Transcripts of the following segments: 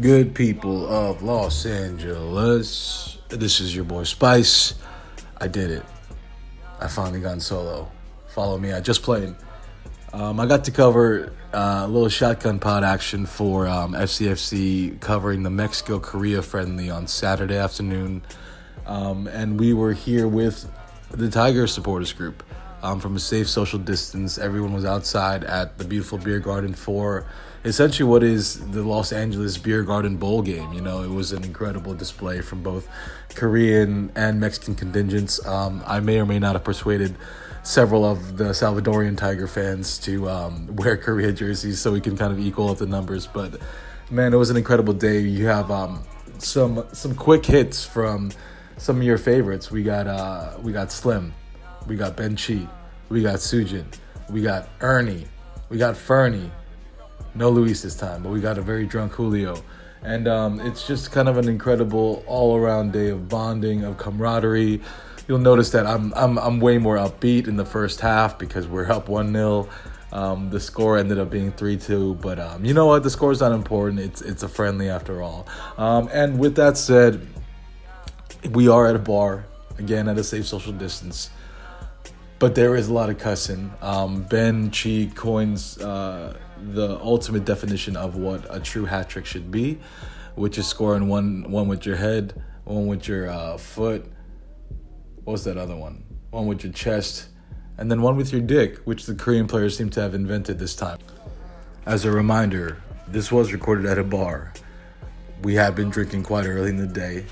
good people of Los Angeles? This is your boy Spice. I did it. I finally gone solo. Follow me. I just played. Um, I got to cover uh, a little shotgun pod action for um, FCFC covering the Mexico Korea friendly on Saturday afternoon. Um, and we were here with the Tiger supporters group um, from a safe social distance. Everyone was outside at the beautiful beer garden for essentially what is the Los Angeles Beer Garden Bowl game. You know, it was an incredible display from both Korean and Mexican contingents. Um, I may or may not have persuaded several of the Salvadorian Tiger fans to um, wear Korea jerseys so we can kind of equal up the numbers. But man, it was an incredible day. You have um, some some quick hits from some of your favorites. We got uh, we got Slim, we got Ben Chi, we got Sujin, we got Ernie, we got Fernie. No Luis this time, but we got a very drunk Julio. And um, it's just kind of an incredible all around day of bonding, of camaraderie. You'll notice that I'm, I'm, I'm way more upbeat in the first half because we're up 1 0. Um, the score ended up being 3 2, but um, you know what? The score's not important. It's, it's a friendly after all. Um, and with that said, we are at a bar, again, at a safe social distance but there is a lot of cussing. Um, ben Chi coins uh, the ultimate definition of what a true hat trick should be, which is scoring one one with your head, one with your uh, foot. What's that other one? One with your chest, and then one with your dick, which the Korean players seem to have invented this time. As a reminder, this was recorded at a bar. We had been drinking quite early in the day,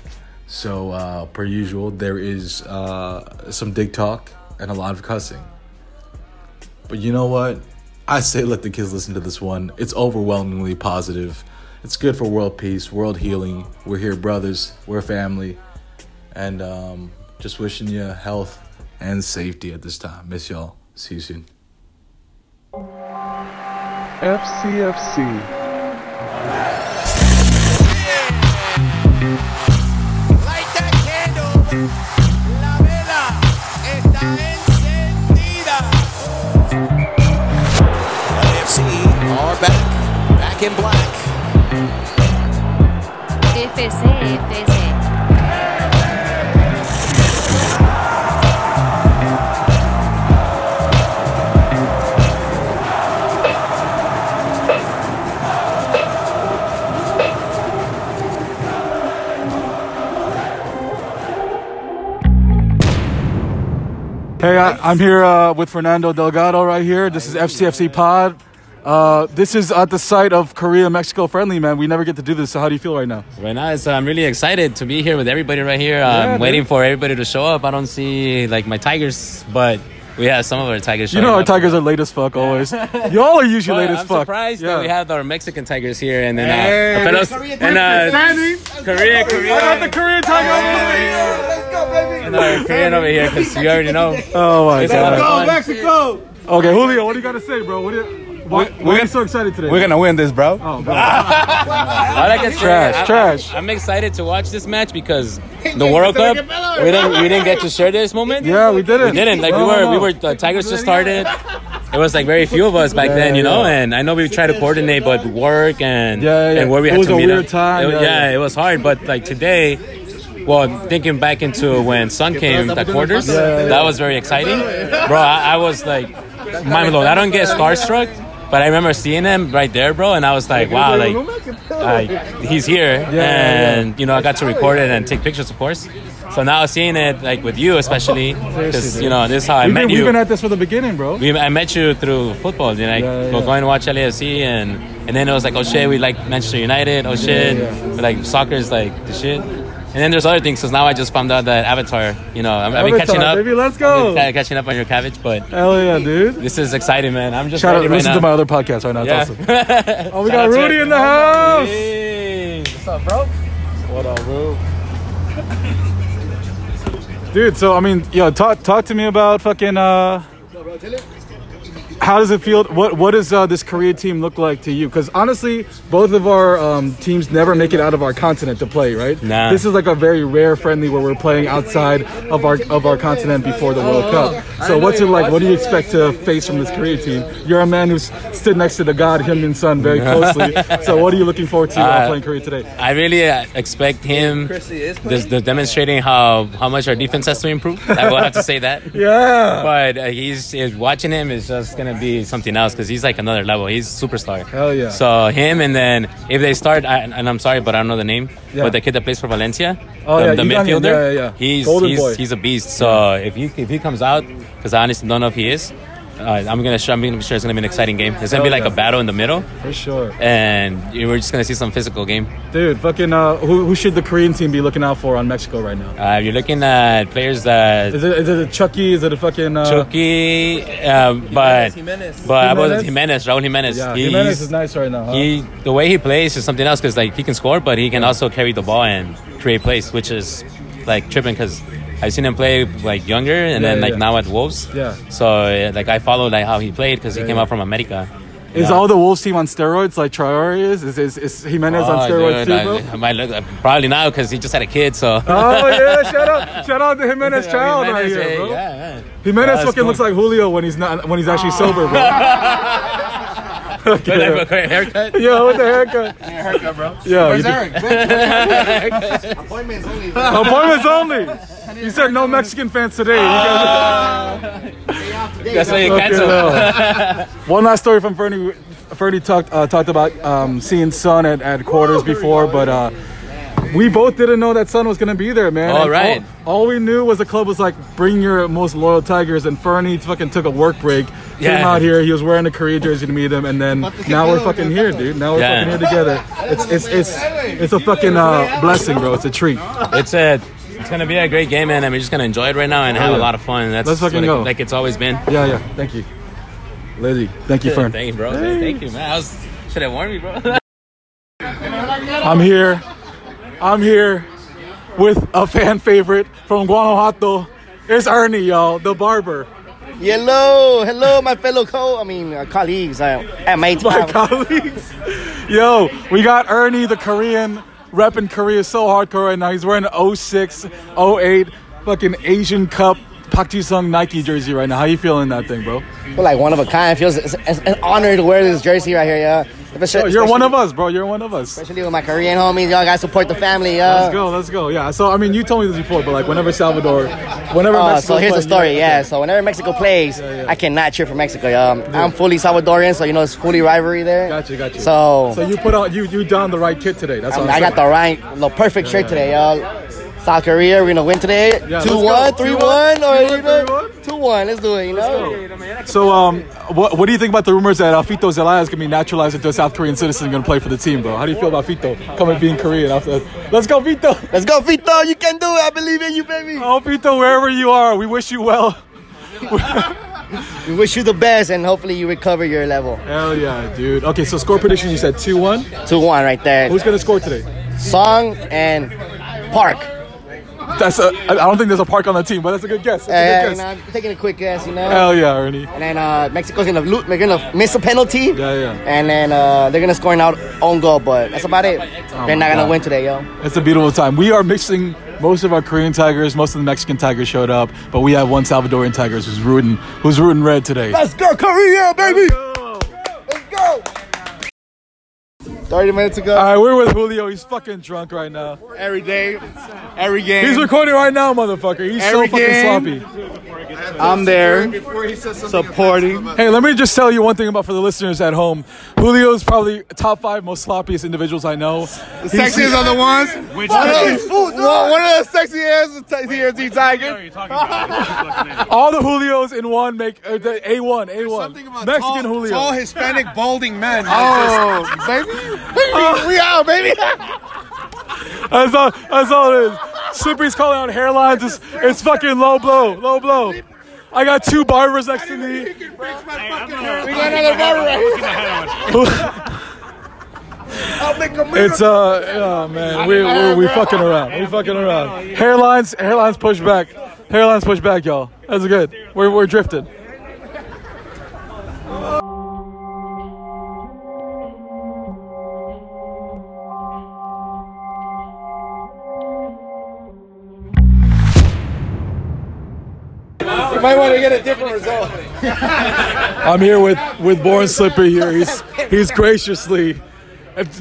so uh, per usual, there is uh, some dick talk and a lot of cussing. But you know what? I say let the kids listen to this one. It's overwhelmingly positive. It's good for world peace, world healing. We're here, brothers. We're family. And um, just wishing you health and safety at this time. Miss y'all. See you soon. FCFC. Light that candle. Back, back in black. FC, FC. Hey, I, I'm here uh, with Fernando Delgado right here. This is FCFC Pod. Uh, this is at the site of Korea Mexico friendly, man. We never get to do this. So how do you feel right now? Right now, it's, I'm really excited to be here with everybody right here. Yeah, I'm waiting for everybody to show up. I don't see like my Tigers, but we have some of our Tigers. You know our up. Tigers are late as fuck always. Y'all are usually But late as I'm fuck. surprised yeah. that we have our Mexican Tigers here, and then Hey, uh, our fellows and uh, Korea, Korea, I got the Korean Tiger. Over here. Let's go, baby. And our Korean over here because you already know. Oh my It's a lot of god. fun. Mexico! Okay, Julio, what do you got to say, bro? What do you, why, why are you so excited today? We're gonna win this, bro. Oh, bro. All I can say, Trash, I- trash. I, am excited to watch this match because the World Cup we didn't we didn't get to share this moment. Yeah, we didn't. We didn't. Like we were, no, we were. The Tigers just started. It was like very few of us back Yeah, then, you know. yeah. And I know we tried to coordinate, but work and Yeah, yeah. and where we It had was to a meet weird up. time, It, yeah, yeah, yeah. it was hard. But like today, well, thinking back into when Son came, the quarters, Yeah, yeah, yeah. that was very exciting, bro. I, I was like mind blown. I don't get starstruck. But I remember seeing him right there, bro, and I was like, "Wow, like, like he's here." and you know, I got to record it and take pictures, of course. So now seeing it, like with you, especially, because you know, this is how I We've met been, you. we've been at this for the beginning, bro. We, I met you through football, you know, like, Yeah, yeah, we're going to watch LAFC, and and then it was like, oh shit, we like Manchester United, oh shit, yeah. Like soccer is like the shit. And then there's other things, because now I just found out that Avatar, you know, I'm, I've been catching up. baby, let's I've go. been catching up on your cabbage, but Hell yeah, dude. this is exciting, man. I'm just Shout out, right listen now. to my other podcast right now. It's yeah. awesome. Oh, we Shout got Rudy in the house. Hey. What's up, bro? What up, bro? Dude, so I mean, yo, talk talk to me about fucking uh how does it feel? What what does uh, this Korea team look like to you? Because honestly, both of our um, teams never make it out of our continent to play, right? Nah. This is like a very rare friendly where we're playing outside of our of our continent before the World Cup. So what's it like? What do you expect to face from this Korea team? You're a man who's stood next to the god Heung Min Son very closely. so what are you looking forward to uh, Uh, playing Korea today? I really uh, expect him this, the demonstrating how how much our defense has to improve. I will have to say that. Yeah. But uh, he's, he's watching him is just gonna be something else because he's like another level. He's superstar. Hell yeah. So him and then if they start, I, and I'm sorry, but I don't know the name. Yeah. But the kid that plays for Valencia, Oh, the, yeah, the midfielder, yeah, yeah, yeah. he's Golden he's, boy. he's a beast. So if he if he comes out, because I honestly don't know if he is, uh, I'm gonna sure, I'm gonna be sure it's gonna be an exciting game. It's gonna be like yeah. a battle in the middle, For sure. and you- we're just gonna see some physical game. Dude, fucking, uh, who, who should the Korean team be looking out for on Mexico right now? Uh, you're looking at players that Is it, is it a Chucky? Is it a fucking. Uh, Chucky, um, but Jimenez. but I Jimenez? was Jimenez, Raul Jimenez. Yeah, He's- Jimenez is nice right now, huh? He the way he plays is something else because like he can score, but he can also carry the ball and create plays, which is like tripping because I've seen him play like younger and Yeah, then like yeah. now at Wolves. Yeah. So uh, like I followed like how he played because he came yeah. out from America. Is Yeah. all the Wolves team on steroids like Traore is? Is, is, is Jimenez on Oh, steroids dude, too, bro? I, I might look, uh, probably now because he just had a kid. So. Oh yeah! Shout out, shout out to Jimenez child right Jimenez, here, bro. yeah, yeah. Jimenez That's fucking cool. looks like Julio when he's not when he's actually sober, bro. Good, I have a great haircut. Yo, with the haircut. haircut, bro. Yeah, Where's Eric? Appointments only. appointments only. You said no Mexican fans today. You guys- That's why you Fucking cancel. hell. One last story from Fernie. Fernie talked uh, talked about um, seeing Son at, at quarters before, but uh, we both didn't know that Son was going to be there, man. All And right. All, all we knew was the club was like, bring your most loyal Tigers, and Fernie fucking took a work break, came Yeah. out here. He was wearing a Korea jersey to meet him, and then now we're fucking here, dude. Now we're Yeah. fucking here together. It's it's it's it's a fucking uh, blessing, bro. It's a treat. It's a. It's gonna be a great game, man, and we're just gonna enjoy it right now and have yeah. a lot of fun. That's Let's fucking what it- go. like it's always been. Yeah, yeah. Thank you, Lizzie. Thank you, Fern. Thank you, bro. Thank you, man. I was should have warned me, bro. I'm here. I'm here with a fan favorite from Guanajuato. It's Ernie, y'all, the barber. Hello, hello, my fellow co. I mean, uh, colleagues uh, at my My colleagues. Yo, we got Ernie, the Korean, repping Korea so hardcore right now. He's wearing an 06, 08 fucking Asian Cup Pak Ji-sung Nike jersey right now. How you feeling that thing, bro? Like one of a kind. Feels it's, it's an honor to wear this jersey right here, yeah. Yo, you're one of us, bro. You're one of us. Especially with my Korean homies, y'all guys support the family, yeah. Let's go, let's go. Yeah, so I mean, you told me this before, but like whenever Salvador, whenever Uh, Mexico's so here's the story, you're- yeah. So whenever Mexico plays, yeah. I cannot cheer for Mexico. Yeah. I'm fully Salvadorian, so you know it's fully rivalry there. Gotcha, gotcha. So, So you put on you you donned the right kit today. That's I, what I got the right, the perfect shirt today, y'all. South Korea, we're gonna win today. Yeah, Two go. one, three one, 2-1, or you know, 3-1. two one. Let's do it. You know. So, um, what, what do you think about the rumors that uh, Fito Zelaya is going to be naturalized into a South Korean citizen and going to play for the team, bro? How do you feel about Fito coming being Korean after that? Let's go, Fito! Let's go, Fito. You can do it. I believe in you, baby. Oh, Fito, wherever you are, we wish you well. We wish you the best, and hopefully you recover your level. Hell yeah, dude. Okay, so score prediction, you said 2 1. Two one right there. Who's going to score today? Song and Park. That's a, I I don't think there's a park on the team, but that's a good guess. That's Yeah, a good know, guess. I'm taking a quick guess, you know. Hell yeah, Ernie. and then uh, Mexico's gonna loot, they're gonna miss a penalty. Yeah, yeah. And then uh, they're gonna score an out own goal, but that's about it. they're my not gonna God. win today, yo. It's a beautiful time. We are mixing most of our Korean Tigers, most of the Mexican Tigers showed up, but we have one Salvadorian Tigers who's rooting, who's rooting red today. Let's go, Korea, baby! Let's go! 30 minutes ago. All right, we're with Julio. He's fucking drunk right now. Every day, every game. He's recording right now, motherfucker. He's Every so fucking game. sloppy. I'm there, supporting. Hey, let me just tell you one thing about for the listeners at home. Julio's probably top five most sloppiest individuals I know. The sexiest are the ones. Which one, of, one, one of the sexiest is TRT Tiger. All the Julios in one make uh, the A1, A1. Mexican tall, Julio. tall Hispanic balding men. Oh, baby, baby, we out, baby. That's all. That's all it is. Slippy's calling out hairlines. It's, it's fucking low blow, low blow. I got two barbers next to me. We got another barber right here. I'll make a It's uh, oh man, we we we fucking around. We fucking around. Hairlines, hairlines push back. Hairlines push back, y'all. That's good. We're we're drifting. A different result. I'm here with with Born Slipper here. He's he's graciously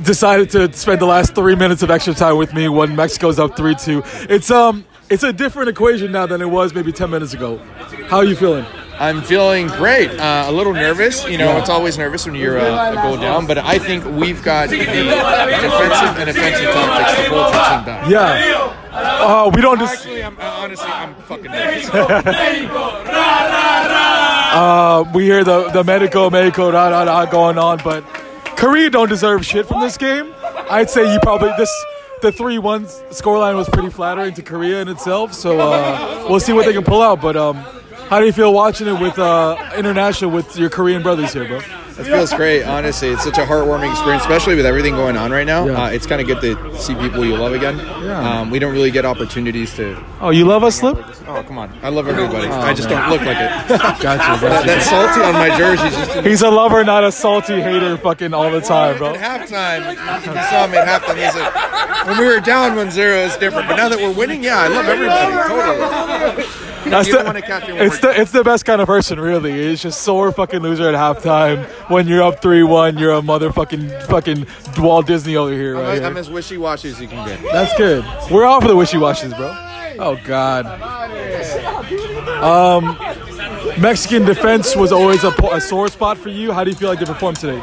decided to spend the last three minutes of extra time with me when Mexico's up three two. It's um it's a different equation now than it was maybe ten minutes ago. How are you feeling? I'm feeling great. Uh, a little nervous. You know, it's always nervous when you're uh, a goal down, but I think we've got the defensive and offensive tactics to hold the team back. Yeah. Uh, we don't just Actually, I'm, uh, honestly, I'm fucking nervous. uh, we hear the the medico medico da da da going on, but Korea don't deserve shit from this game. I'd say you probably this the three one scoreline was pretty flattering to Korea in itself. So uh, we'll see what they can pull out. But um, how do you feel watching it with uh, international with your Korean brothers here, bro? It feels great, honestly. It's such a heartwarming experience, especially with everything going on right now. Yeah. Uh, it's kind of good to see people you love again. Yeah. Um, we don't really get opportunities to. Oh, you love us, Slip? Oh, come on. I love everybody. I just don't look like it. Gotcha. that, gotcha. that salty on my jersey is just. He's a lover, not a salty hater, fucking all the time, bro. At halftime, if you saw me at halftime, he said, when we were down 1 0, it's different. But now that we're winning, yeah, I love everybody. Totally. That's the, don't wanna catch me one it's the it's the best kind of person, really. It's just sore fucking loser at halftime. When you're up three one, you're a motherfucking fucking Walt Disney over here, right? I'm, I'm as wishy washy as you can get. That's good. We're all for the wishy washes, bro. Oh God. Um, Mexican defense was always a, a sore spot for you. How do you feel like they performed today?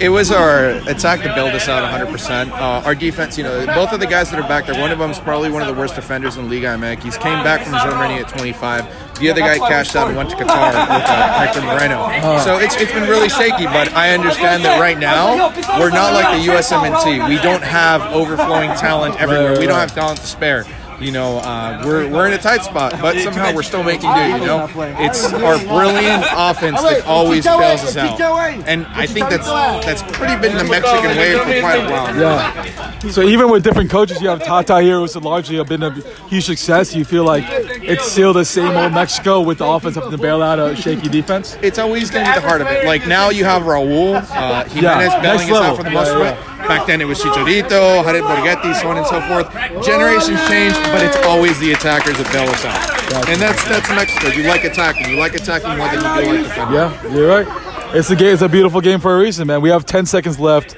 It was our attack that build us out 100%. Uh, our defense, you know, both of the guys that are back there, one of them is probably one of the worst defenders in Liga MX. He's came back from Germany at 25. The other guy cashed out and went to Qatar with uh, Hector Moreno. So it's, it's been really shaky, but I understand that right now we're not like the USMNT. We don't have overflowing talent everywhere. We don't have talent to spare. You know, uh, we're, we're in a tight spot, but somehow we're still making do. You know, it's our brilliant offense that always bails us out, and I think that's that's pretty been the Mexican way for quite a while. Yeah. So even with different coaches, you have Tata here, who's largely been a huge success. You feel like it's still the same old Mexico with the offense having to bail out a shaky defense. It's always going to be the heart of it. Like now you have Raul, uh, Jimenez Yeah, bailing us out for the most part. Back then it was Chicharito, Jared Borgetti, so on and so forth. Generations change, but it's always the attackers that bail us out. And that's that's Mexico. You like attacking. You like attacking more than you do like defending. Yeah, you're right. It's a game. It's a beautiful game for a reason, man. We have 10 seconds left.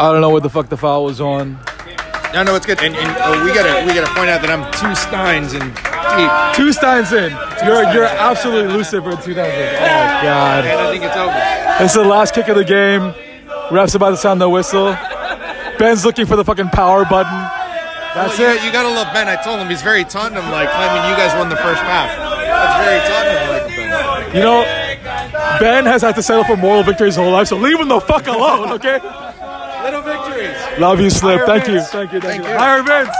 I don't know what the fuck the foul was on. No, no, it's good. And, and oh, we gotta we gotta point out that I'm two Steins and deep, Two steins in. You're you're absolutely Lucifer. Two steins in. Oh god. and I think it's over. It's the last kick of the game. Ref's about to sound the whistle. Ben's looking for the fucking power button. That's oh, you, it. You gotta love Ben. I told him he's very Tottenham like, claiming you guys won the first half. That's very Tottenham like, Ben. You know, Ben has had to settle for moral victories his whole life, so leave him the fuck alone, okay? Little victories. Love you, Slip. Thank you. Thank you. Thank, Thank you. you. Higher Vince.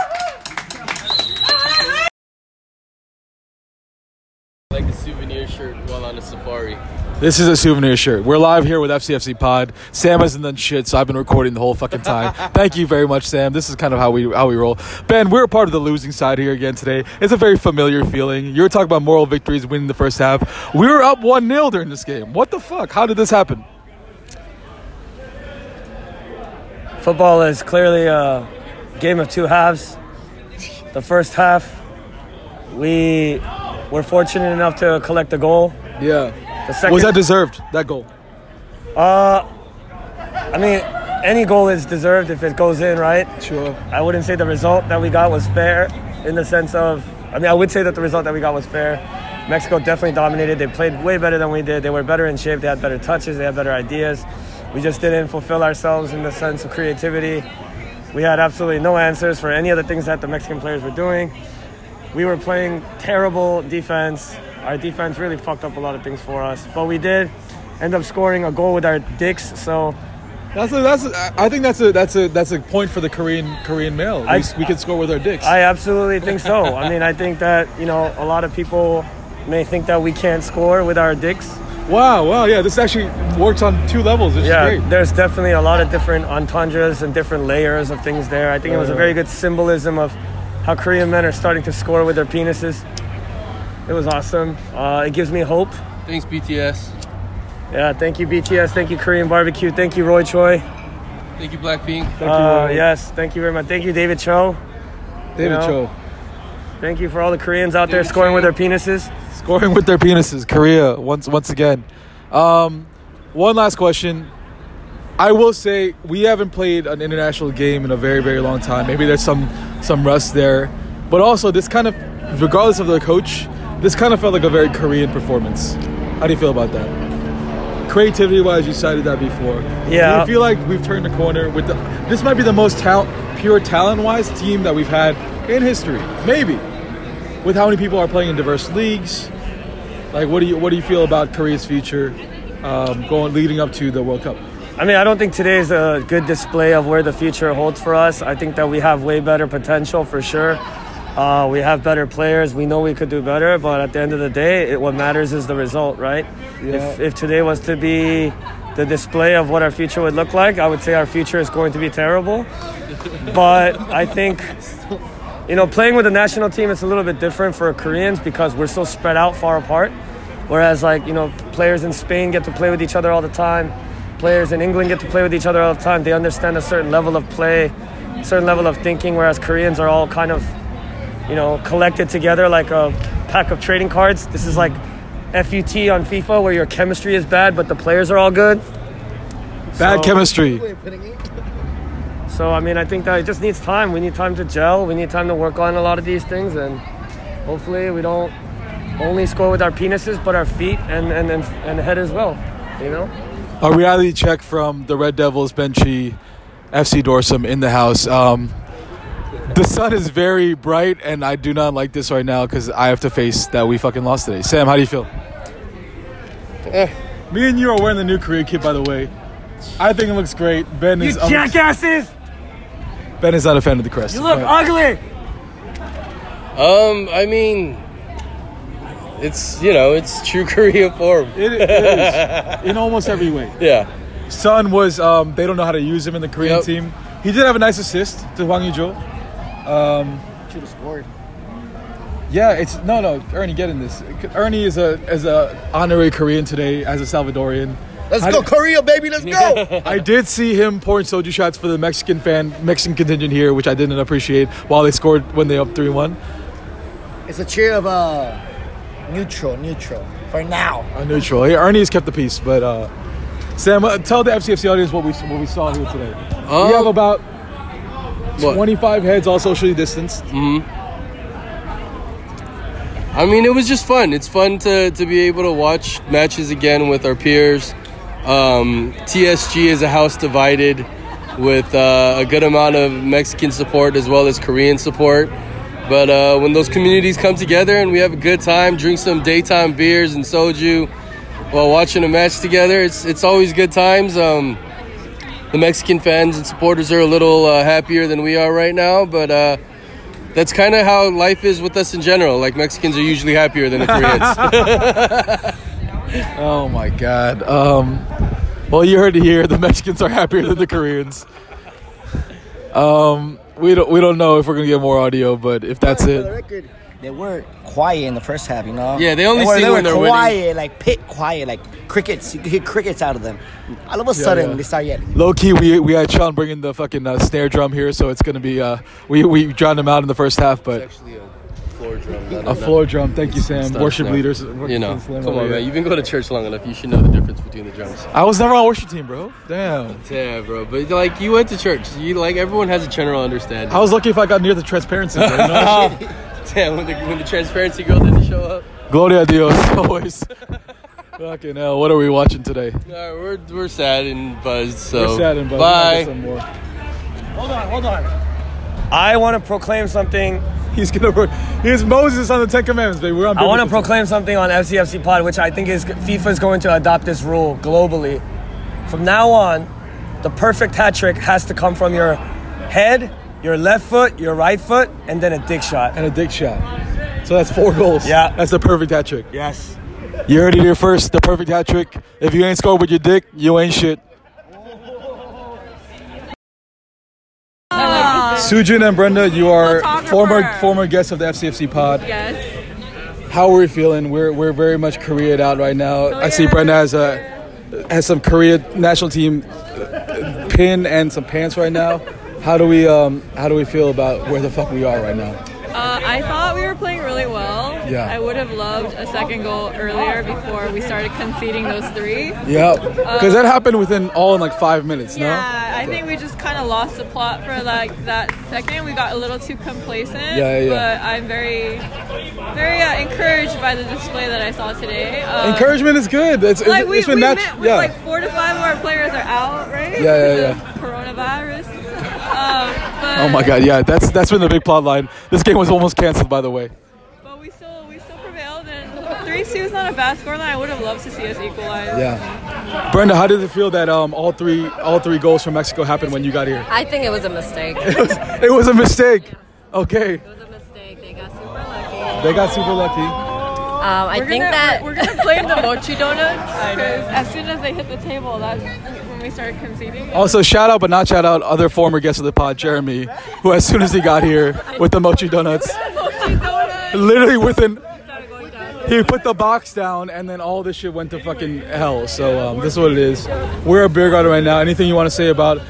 like a souvenir shirt while on a safari. This is a souvenir shirt. We're live here with FCFC Pod. Sam hasn't done shit, so I've been recording the whole fucking time. Thank you very much, Sam. This is kind of how we how we roll. Ben, we're a part of the losing side here again today. It's a very familiar feeling. You were talking about moral victories winning the first half. We were up one 0 during this game. What the fuck? How did this happen? Football is clearly a game of two halves. The first half, we were fortunate enough to collect a goal. Yeah. The second, Was that deserved? That goal? uh, I mean, any goal is deserved if it goes in, right? Sure. I wouldn't say the result that we got was fair in the sense of, I mean, I would say that the result that we got was fair. Mexico definitely dominated. They played way better than we did. They were better in shape. They had better touches. They had better ideas. We just didn't fulfill ourselves in the sense of creativity. We had absolutely no answers for any of the things that the Mexican players were doing. We were playing terrible defense. Our defense really fucked up a lot of things for us. But we did end up scoring a goal with our dicks. So That's a, that's. A, I think that's a that's a that's a point for the Korean Korean male. I- we, we can score with our dicks. I absolutely think so. I mean, I think that, you know, a lot of people may think that we can't score with our dicks. wow, wow, yeah. This actually works on two levels. It's Yeah, great. there's definitely a lot of different entendres and different layers of things there. I think it was a very good symbolism of how Korean men are starting to score with their penises. It was awesome. Uh, it gives me hope. Thanks, BTS. Yeah, thank you BTS, thank you Korean Barbecue, thank you Roy Choi. Thank you, Blackpink. Thank you, Uh, Roy. yes, thank you very much. Thank you David Cho. David you know. Cho. Thank you for all the Koreans out there scoring with their penises. Scoring with their penises. Korea once once again. Um, one last question. I will say we haven't played an international game in a very very long time. Maybe there's some some rust there, but also this kind of, regardless of the coach, this kind of felt like a very Korean performance. How do you feel about that? Creativity wise, you cited that before. Yeah. Do you feel like we've turned the corner with the? This might be the most talent, pure talent wise team that we've had in history. Maybe with how many people are playing in diverse leagues. Like, what do you what do you feel about Korea's future um, going leading up to the World Cup? I mean, I don't think today is a good display of where the future holds for us. I think that we have way better potential for sure. Uh, we have better players. We know we could do better, but at the end of the day, it, what matters is the result, right? If, if today was to be the display of what our future would look like, I would say our future is going to be terrible. but I think, you know, playing with the national team it's a little bit different for Koreans because we're so spread out far apart. Whereas, like, you know, players in Spain get to play with each other all the time, players in England get to play with each other all the time. They understand a certain level of play, certain level of thinking, whereas Koreans are all kind of, you know, collected together like a pack of trading cards. This is like FUT on FIFA where your chemistry is bad, but the players are all good. Bad So- chemistry. So, I mean, I think that it just needs time. We need time to gel. We need time to work on a lot of these things, and hopefully, we don't only score with our penises, but our feet and and and, and head as well. You know. A reality check from the Red Devils, Benchy, FC Dorsum in the house. Um, the sun is very bright, and I do not like this right now because I have to face that we fucking lost today. Sam, how do you feel? Me and you are wearing the new Korea kit, by the way. I think it looks great. Ben is jackasses! Ben is not a fan of the crest. You look but- ugly. Um, I mean, it's you know, it's true Korea form. It, it is in almost every way. Yeah. Son was um, they don't know how to use him in the Korean Yep. team. He did have a nice assist to Hwang Ui-jo. Um, Should have scored. yeah, it's no, no. Ernie, get in this. Ernie is a as a honorary Korean today as a Salvadorian. Let's I go, did- Korea, baby. Let's go. I did see him pouring soju shots for the Mexican fan, Mexican contingent here, which I didn't appreciate. While they scored when they up three one, it's a cheer of uh, neutral, neutral for now. a neutral. Hey, Ernie has kept the peace, but uh, Sam, uh, tell the FCFC audience what we what we saw here today. Um, we have about what? 25 heads, all socially distanced. I mean, it was just fun. It's fun to, to be able to watch matches again with our peers. Um, TSG is a house divided with uh, a good amount of Mexican support as well as Korean support. But uh, when those communities come together and we have a good time, drink some daytime beers and soju while watching a match together, it's it's always good times. Um, the Mexican fans and supporters are a little uh, happier than we are right now, but uh, that's kind of how life is with us in general. Like Mexicans are usually happier than the Koreans. Oh my God. Um, well, you heard it here. The Mexicans are happier than the Koreans. Um, we don't we don't know if we're gonna get more audio, but if that's For the it, record, they were quiet in the first half, you know. Yeah, they only were, sing they when were they're winning. quiet, like pit quiet, like crickets. You could hear crickets out of them. All of a sudden, yeah. they start yelling. low key, we we had Sean bringing the fucking uh, snare drum here, so it's gonna be uh, we we drowned him out in the first half, but actually a floor drum. a floor drum. Thank you, Sam. Worship leaders. You know, come on, man. You've been going to church long enough. You should know the difference between the drums. I was never on worship team, bro. Damn. Yeah, bro. But like, you went to church. You like everyone has a general understanding. I was lucky if I got near the transparency. Bro, you know? Damn, when the when the transparency girl didn't show up. Gloria a Dios, always. Fucking hell, what are we watching today? All right, we're we're sad and buzzed. So We're sad and buzzed. bye. Some more. Hold on, hold on. I want to proclaim something. He's gonna. work. Here's Moses on the Ten Commandments, baby. We're on. I want to proclaim something on FCFC Pod, which I think is FIFA is going to adopt this rule globally. From now on, the perfect hat trick has to come from your head, your left foot, your right foot, and then a dick shot. and a dick shot. So that's four goals. Yeah. That's the perfect hat trick. Yes. You heard it here first. The perfect hat trick. If you ain't scored with your dick, you ain't shit. Sujin and Brenda, you are former former guests of the FCFC pod. Yes. How are we feeling? We're we're very much Korea'd out right now. I see Brenda has a has some Korea national team uh, pin and some pants right now. How do we um how do we feel about where the fuck we are right now? Uh, I thought we were playing really well. Yeah. I would have loved a second goal earlier before we started conceding those three. Yep. Because that happened within all in like five minutes. No. Yeah, I think we just kind of lost the plot for like that second. We got a little too complacent. Yeah, yeah. But I'm very, very uh, encouraged by the display that I saw today. Um, Encouragement is good. It's, it's, we, it's been we nat- met yeah. like four to five of our players are out, right? Yeah, yeah, yeah. Coronavirus. um, but, oh my god, yeah, that's that's been the big plot line. This game was almost canceled, by the way. But we still we still prevailed, and three two is not a bad scoreline. I would have loved to see us equalize. Yeah. Brenda, how did it feel that um, all three all three goals from Mexico happened when you got here? I think it was a mistake. It was, it was a mistake. Okay. It was a mistake. They got super lucky. They got super lucky. Um, I We're think gonna, that we're gonna blame the mochi donuts because as soon as they hit the table, that's when we started conceding. Also, shout out, but not shout out, other former guest of the pod, Jeremy, who as soon as he got here with the mochi donuts, literally within, he put the box down and then all this shit went to fucking hell. So um, this is what it is. We're at Beer Garden right now. Anything you want to say about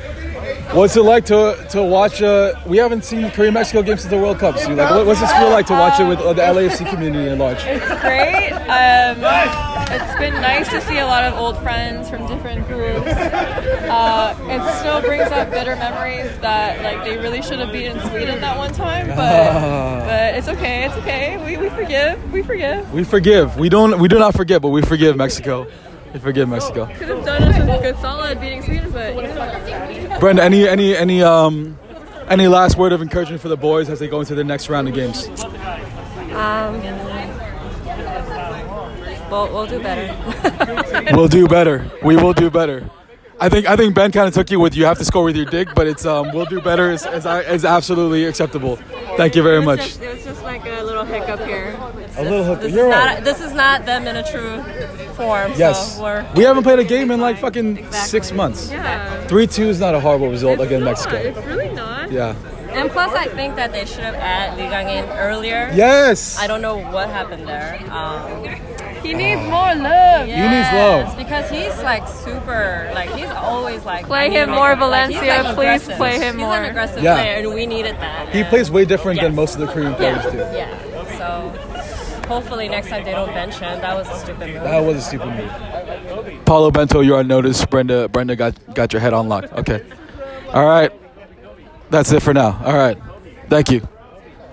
what's it like to to watch? Uh, we haven't seen Korea Mexico game since the World Cup. So like, what, what's this feel like to watch it with uh, the LAFC community at large? It's great. Um, it's been nice to see a lot of old friends from different groups. Uh, it still brings up bitter memories that like they really should have beaten Sweden that one time, but but it's okay. It's okay. We, we forgive. We forgive. We forgive. We don't. We do not forget, but we forgive Mexico. We forgive Mexico. Could have done us a good solid beating Sweden, but you know. Brenda, any any any um any last word of encouragement for the boys as they go into the next round of games? um, we'll, we'll do better. we'll do better. We will do better. I think I think Ben kind of took you with you have to score with your dick, but it's um we'll do better is is, is absolutely acceptable. Thank you very It much. just- it was just like a little hiccup here. It's- A little this- hiccup. This You're is, right. not, this is not them in a true form. Yes, So we're, we haven't played a game in like fucking six months. Yeah. Three two is not a horrible result It's against not. Mexico. It's really not. Yeah. and plus, I think that they should have added Lee Kang-in earlier. Yes. I don't know what happened there. Um, He needs more love. He needs love. because he's like super, like he's always like Play him more, make it. Like, Valencia. like, Please aggressive. play him he's more. He's an aggressive Yeah. player, and we needed that. He And- plays way different than most of the Korean players yeah, do. yeah. So hopefully next time they don't bench him. That was a stupid move. That was a stupid move. Paulo Bento, you're on notice. Brenda, Brenda got got your head on lock. Okay. All right. That's it for now. All right. Thank you.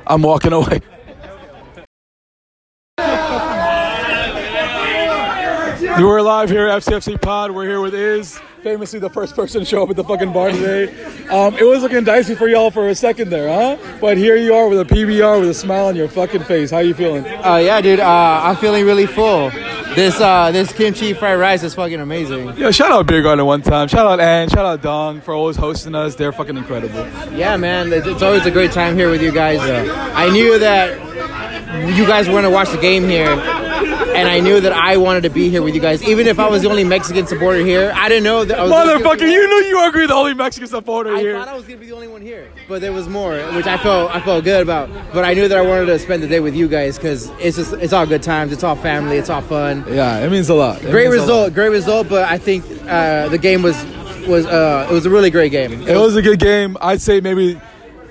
I'm walking away. We're live here at FCFC Pod. We're here with Iz, famously the first person to show up at the fucking bar today. Um, it was looking dicey for y'all for a second there, huh? But here you are with a PBR with a smile on your fucking face. How you feeling? Uh, yeah, dude. Uh, I'm feeling really full. This uh, this kimchi fried rice is fucking amazing. Yeah, shout out Beer Garden one time. Shout out Ann. Shout out Dong for always hosting us. They're fucking incredible. Yeah, man. It's, it's always a great time here with you guys. I knew that you guys were gonna watch the game here, and I knew that I wanted to be here with you guys, even if I was the only Mexican supporter here. I didn't know that. I was Motherfucker, you knew you were the only Mexican supporter I here. thought I was gonna be the only one here, but there was more, which I felt I felt good about. But I knew that I wanted to spend the day with you guys because it's just it's all good times, it's all family, it's all fun. Yeah, it means a lot. It great result, lot. great result. But I think uh, the game was was uh, it was a really great game. It was a good game. I'd say maybe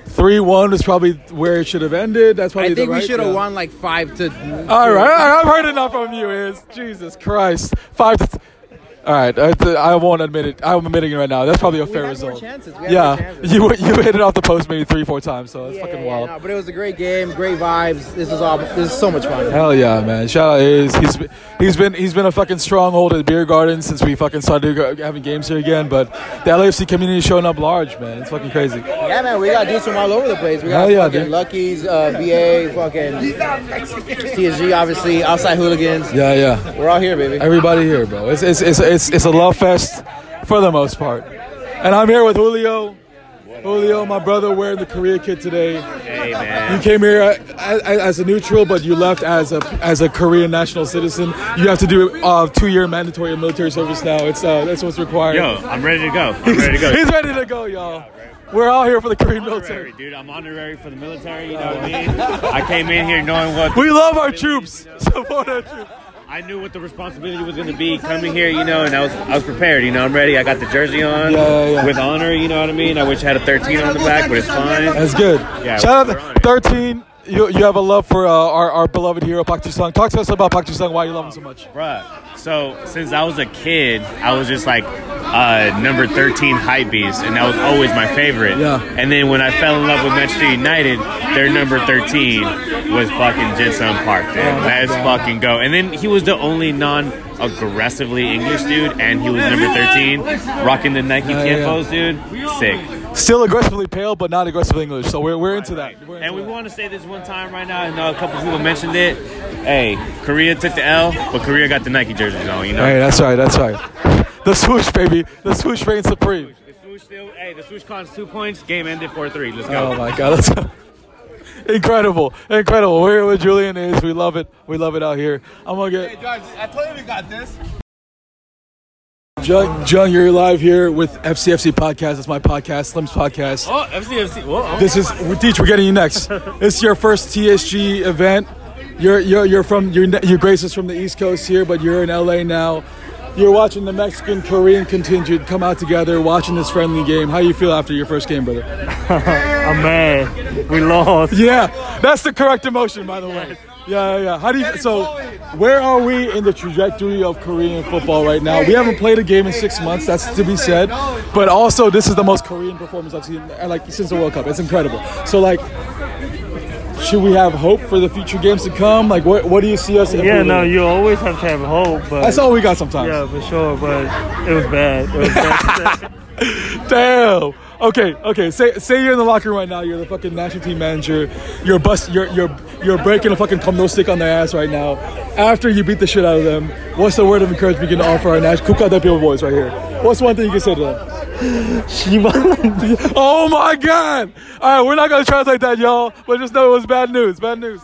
three one was probably where it should have ended. That's probably I think the we should have won like five to. All right, all right, I've heard enough from you. Is Jesus Christ five to. All right, I, I won't admit it. I'm admitting it right now. That's probably a fair had more result. We yeah, you you hit it off the post maybe three, four times. So it's fucking wild. No, but it was a great game, great vibes. This is all. This is so much fun. Hell yeah, man! Shout out is he's he's been he's been a fucking stronghold at Beer Garden since we fucking started having games here again. But the LAFC community is showing up large, man. It's fucking crazy. Yeah, man, we got dudes from all over the place. We got Hell yeah, fucking dude. Lucky's, uh, BA, fucking TSG, obviously, outside hooligans. Yeah, yeah. We're all here, baby. Everybody here, bro. It's it's it's it's, it's a love fest for the most part. And I'm here with Julio. Julio, my brother, wearing the Korea kit today. Hey, man. You came here as, as a neutral, but you left as a as a Korean national citizen. You have to do uh, two year mandatory military service now. It's uh, that's what's required. Yo, I'm ready to go. I'm ready to go. He's ready to go, y'all. We're all here for the Korean military. Dude, I'm honorary for the military, you know what I mean? I came in here knowing what. We love our troops. Support our troops. I knew what the responsibility was going to be coming here, you know, and I was I was prepared. You know, I'm ready. I got the jersey on Yeah, yeah, with honor. You know what I mean? I wish I had a 13 on the back, but it's fine. That's good. Yeah, Shout out to 13. you, you have a love for uh, our, our beloved hero Pak Sung. Talk to us about Pak Sung. Why you love him so much? Bruh. So since I was a kid, I was just like uh, number 13 hype beast, and that was always my favorite. Yeah. And then when I fell in love with Manchester United, their number 13 was fucking Ji-sung Park. Dude. Let's fucking go. And then he was the only non-aggressively English dude, and he was number 13, rocking the Nike Yeah, yeah, dude. Sick. Still aggressively pale, but not aggressively English. So we're, we're into that. We're into And we want to say this one time right now. I know a couple people mentioned it. Hey, Korea took the L, but Korea got the Nike jerseys on. You know. Hey, that's right. That's right. The swoosh, baby. The swoosh reigns supreme. The swoosh still, hey, the swoosh costs two points. Game ended 4-3. Let's go. Oh my god, let's go. Incredible, incredible. We're here with Julian is. We love it. We love it out here. I'm gonna get Hey, George, I told you we got this. Jung. Jung, you're live here with FCFC podcast. It's my podcast, Slim's podcast. Oh, FCFC. Whoa. Oh, this is Deech. We're getting you next. this is your first TSG event. You're you're you're from you're, your Grace is from the East Coast here, but you're in LA now. You're watching the Mexican Korean contingent come out together, watching this friendly game. How you feel after your first game, brother? I'm mad. We lost. Yeah, that's the correct emotion, by the way. Yeah, yeah, yeah. How do you? So, where are we in the trajectory of Korean football right now? We haven't played a game in six months. That's to be said. But also, this is the most Korean performance I've seen, uh, like since the World Cup. It's incredible. So, like, should we have hope for the future games to come? Like, what what do you see us? In Yeah, no, you always have to have hope, but That's all we got sometimes. Yeah, for sure, but it was bad. It was bad. Damn. Okay, okay. Say say you're in the locker room right now. You're the fucking national team manager. You're bust. You're you're you're breaking a fucking no stick on their ass right now. After you beat the shit out of them, what's the word of encouragement you can offer our national Kuka Depio boys right here? What's one thing you can say to them? oh my god! All right, we're not gonna translate that, y'all. But just know it was bad news. Bad news.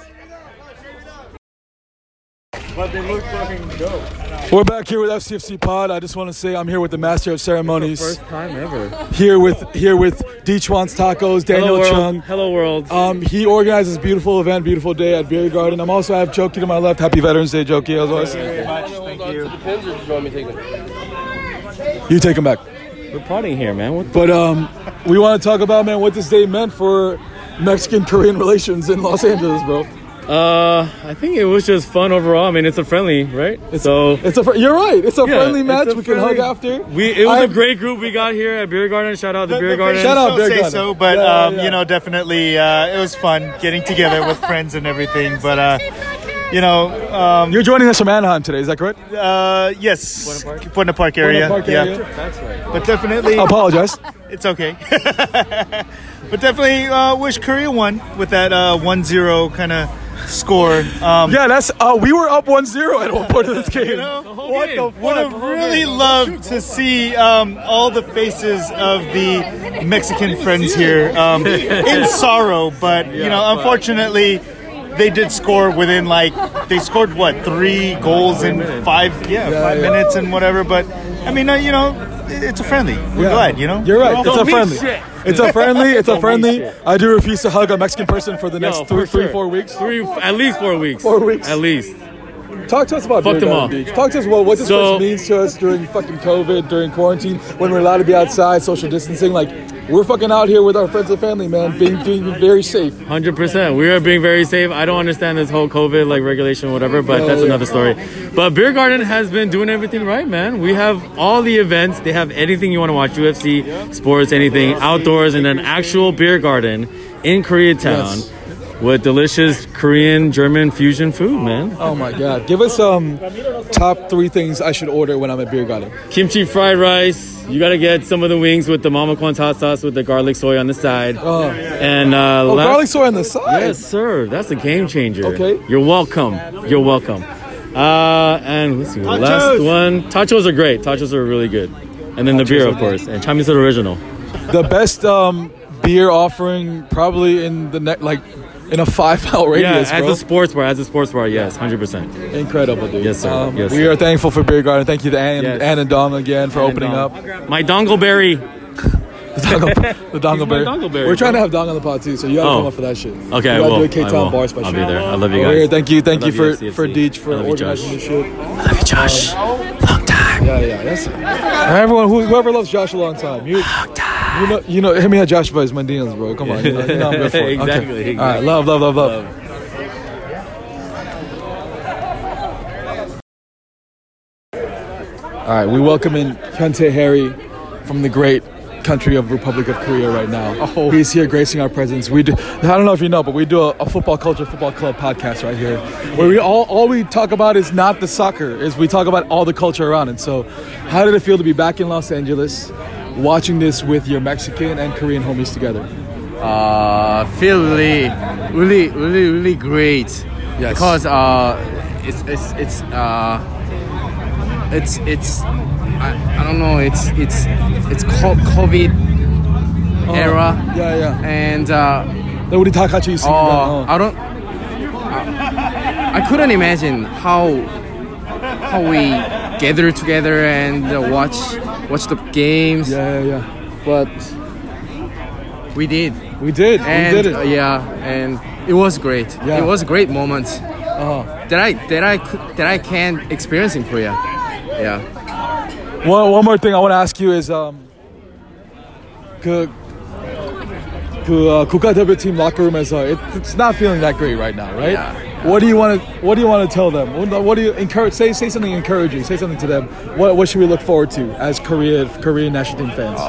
But they look fucking dope. We're back here with FCFC Pod. I just want to say I'm here with the master of ceremonies. First time ever. here with here with Deechwan's Tacos, Daniel Hello. Chung. Hello, world. Um, he organizes beautiful event, beautiful day at Beer Garden. I'm also I have Jokey to my left. Happy Veterans Day, Jokey. As always. Thank you. Depends or do you want me to take it? You take him back. We're partying here, man. What But um, we want to talk about man what this day meant for Mexican Korean relations in Los Angeles, bro. Uh, I think it was just fun overall. I mean, it's a friendly, right? so It's a you're right. It's a Yeah, friendly match. a we can hug after. we it was I- a great group we got here at Beer Garden. Shout out the, Beer The Garden. pictures out don't Beer say Garden. so, but Yeah, um, yeah. you know, definitely uh, it was fun getting together with friends and everything. But uh, you know, um, You're joining us from Anaheim today. Is that correct? uh, yes, Buena Park, area. Park area. yeah, area. That's right. but definitely, I apologize. it's okay. but definitely uh, wish Korea won with that uh, 1-0 kind of score. Um, Yeah, that's uh, we were up 1-0 at one point of this game. You know, what the would have really loved to see um, all the faces of the Mexican friends here um, in sorrow, but you know, unfortunately, they did score within like they scored what three goals in five yeah, Yeah, five yeah. minutes and whatever. But I mean, uh, you know, it's a friendly. We're Yeah. glad, you know. You're right. We're It's a friendly. It's a friendly. It's a friendly. I do refuse to hug a Mexican person for the next No, three, for three, sure. four weeks. Three, at least four weeks. Four weeks. At least. Talk to us about Fuck Beer them Garden all. Beach. Talk to us about what this So- means to us during fucking COVID, during quarantine, when we're allowed to be outside, social distancing. Like we're fucking out here with our friends and family, man, being being very safe. Hundred percent. We are being very safe. I don't understand this whole COVID like regulation, whatever, but Oh, that's yeah. another story. But Beer Garden has been doing everything right, man. We have all the events. They have anything you want to watch: UFC, sports, anything, outdoors, and an actual beer garden in Koreatown Yes. With delicious Korean German fusion food, man. Oh my god! Give us um top three things I should order when I'm at Beer Garden. Kimchi fried rice. You gotta get some of the wings with the Mama Kwan's hot sauce with the garlic soy on the side. Oh, And uh, oh last- garlic soy on the side. Yes, sir. That's a game changer. Okay. You're welcome. You're welcome. Uh, and let's see. the Last one. Tachos are great. Tachos are really good. And then the beer, of course. And Chinese original. The best um beer offering probably in the next like in a five mile radius, yeah, as bro. a sports bar. As a sports bar, yes, hundred percent. Incredible, dude. Yes, sir. Um, Yes, we sir. are thankful for Beer Garden. Thank you to Ann, Yes. Ann and Dong again for opening up. My dongleberry. The Dongle, the Dongleberry. Dongleberry, We're trying to have Dong on the pod too, so you gotta Oh. come up for that shit. Okay, I you gotta will. do a K I Town bar special. I'll be there. I love you guys. here. Thank you, thank you for you, for. Deech for you, organizing this shit. I love you, Josh. Long Yeah, yeah. That's everyone who whoever loves Josh a long time. You, You know, you know, hit me at Josh Vice Mandinas, bro. Come on, you know, you know I'm good for it. Okay. Exactly, All right, exactly. love, love, love, love. All right, we welcome in Hyuntae Harry from the great country of Republic of Korea right now. Oh. He's here gracing our presence. We do, I don't know if you know, but we do a, a football culture football club podcast right here, where we all all we talk about is not the soccer, is we talk about all the culture around it. So, how did it feel to be back in Los Angeles, watching this with your Mexican and Korean homies together? uh, feel really, really, really, really great. Yes. Because uh, it's it's it's uh, it's it's I, I don't know. It's it's it's called COVID era. Yeah, yeah. And uh, 네, 우리 다 같이 있습니다. 어, 어. I don't. I, I couldn't imagine how how we gather together and uh, watch watch the games. Yeah, yeah, yeah. But we did. We did. And, we did it. uh, yeah, and it was great. Yeah. It was a great moment Uh-huh. that I that I could, that I can experience in Korea. Yeah. One, one more thing I want to ask you is um, 그, 그 uh, 국가대표팀 locker room에서 it, it's not feeling that great right now, right? What do you want to What do you want to tell them? What, what do you encourage? Say say something encouraging. Say something to them. What What should we look forward to as Korea Korean national team fans?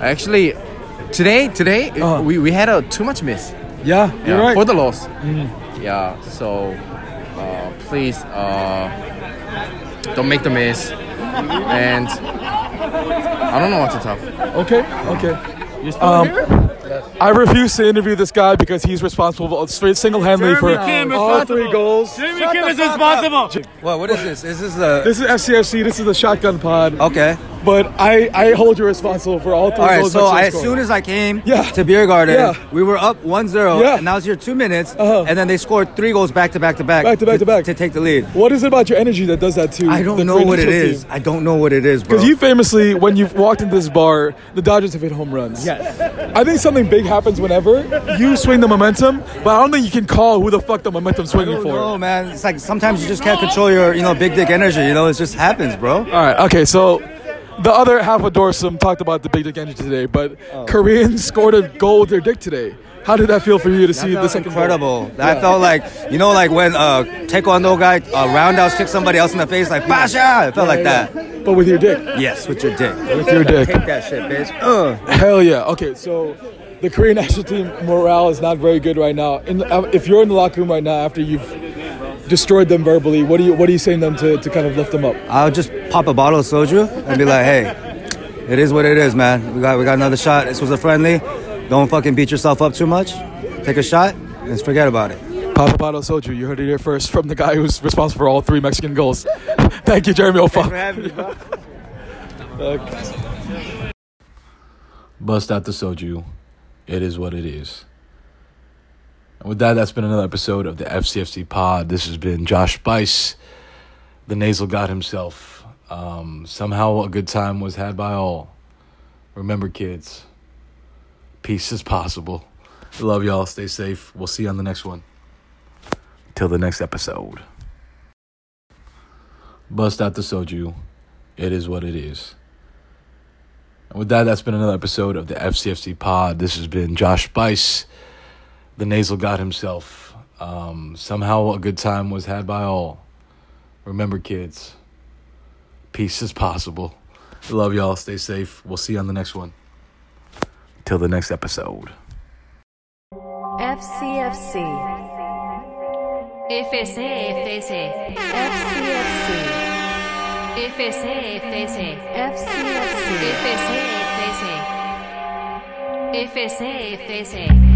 Actually, today today we, we had a too much miss. Yeah, you're right. For the loss. Mm. Yeah. So uh, please uh, don't make the miss. And I don't know what to talk. Okay, okay. Um, I refuse to interview this guy because he's responsible single-handedly for Jeremy Kim all responsible. three goals. Jeremy Kim is responsible. What? What is this? This is this a? This is FCFC. This is the shotgun pod. Okay. But I, I hold you responsible for all three All right, goals. so I, as soon as I came Yeah. to Beer Garden, Yeah. we were up 1-0, Yeah. Uh-huh. and now it's here two minutes, and then they scored three goals back to back to back, Back to back to back. to take the lead. What is it about your energy that does that too? I don't know what it is. I don't know what it is, bro. Because you famously, when you've walked into this bar, the Dodgers have hit home runs. Yes. I think something big happens whenever you swing the momentum, but I don't think you can call who the fuck the momentum's swinging for. No, man. It's like sometimes you just can't control your, you know, big dick energy. You know, it just happens, bro. All right. Okay. So the other half of Dorsum talked about the big dick energy today, but Oh. Koreans scored a goal with their dick today. How did that feel for you to see the felt second incredible. Goal? That felt like you know, like when uh, taekwondo guy uh, roundhouse kicked somebody else in the face, like basha. It felt like Yeah, that. yeah. But with your dick. Yes, with your dick. With your dick. Take that shit, bitch. Uh. Hell yeah. Okay, so the Korean national team morale is not very good right now. In uh, if you're in the locker room right now after you've destroyed them verbally, what are you what are you saying to them to, to kind of lift them up? I'll just pop a bottle of soju and be like, hey, it is what it is, man. We got we got another shot. This was a friendly. Don't fucking beat yourself up too much. Take a shot and just forget about it. Papa Bottle of Soju, you heard it here first from the guy who's responsible for all three Mexican goals. Thank you, Jeremy Ofa. Bust out the soju. It is what it is. And with that, that's been another episode of the FCFC pod. This has been Josh Spice, the nasal god himself. Um, somehow a good time was had by all. Remember, kids, peace is possible. Love y'all. Stay safe. We'll see you on the next one. Till the next episode. Bust out the soju. It is what it is. And with that, that's been another episode of the FCFC pod. This has been Josh Spice, the nasal god himself. Um, somehow a good time was had by all. Remember, kids, peace is possible. Love y'all. Stay safe. We'll see you on the next one. Till the next episode. FCFC. FCFC. FCFC. FCFC. FCFC. FCFC. FCFC.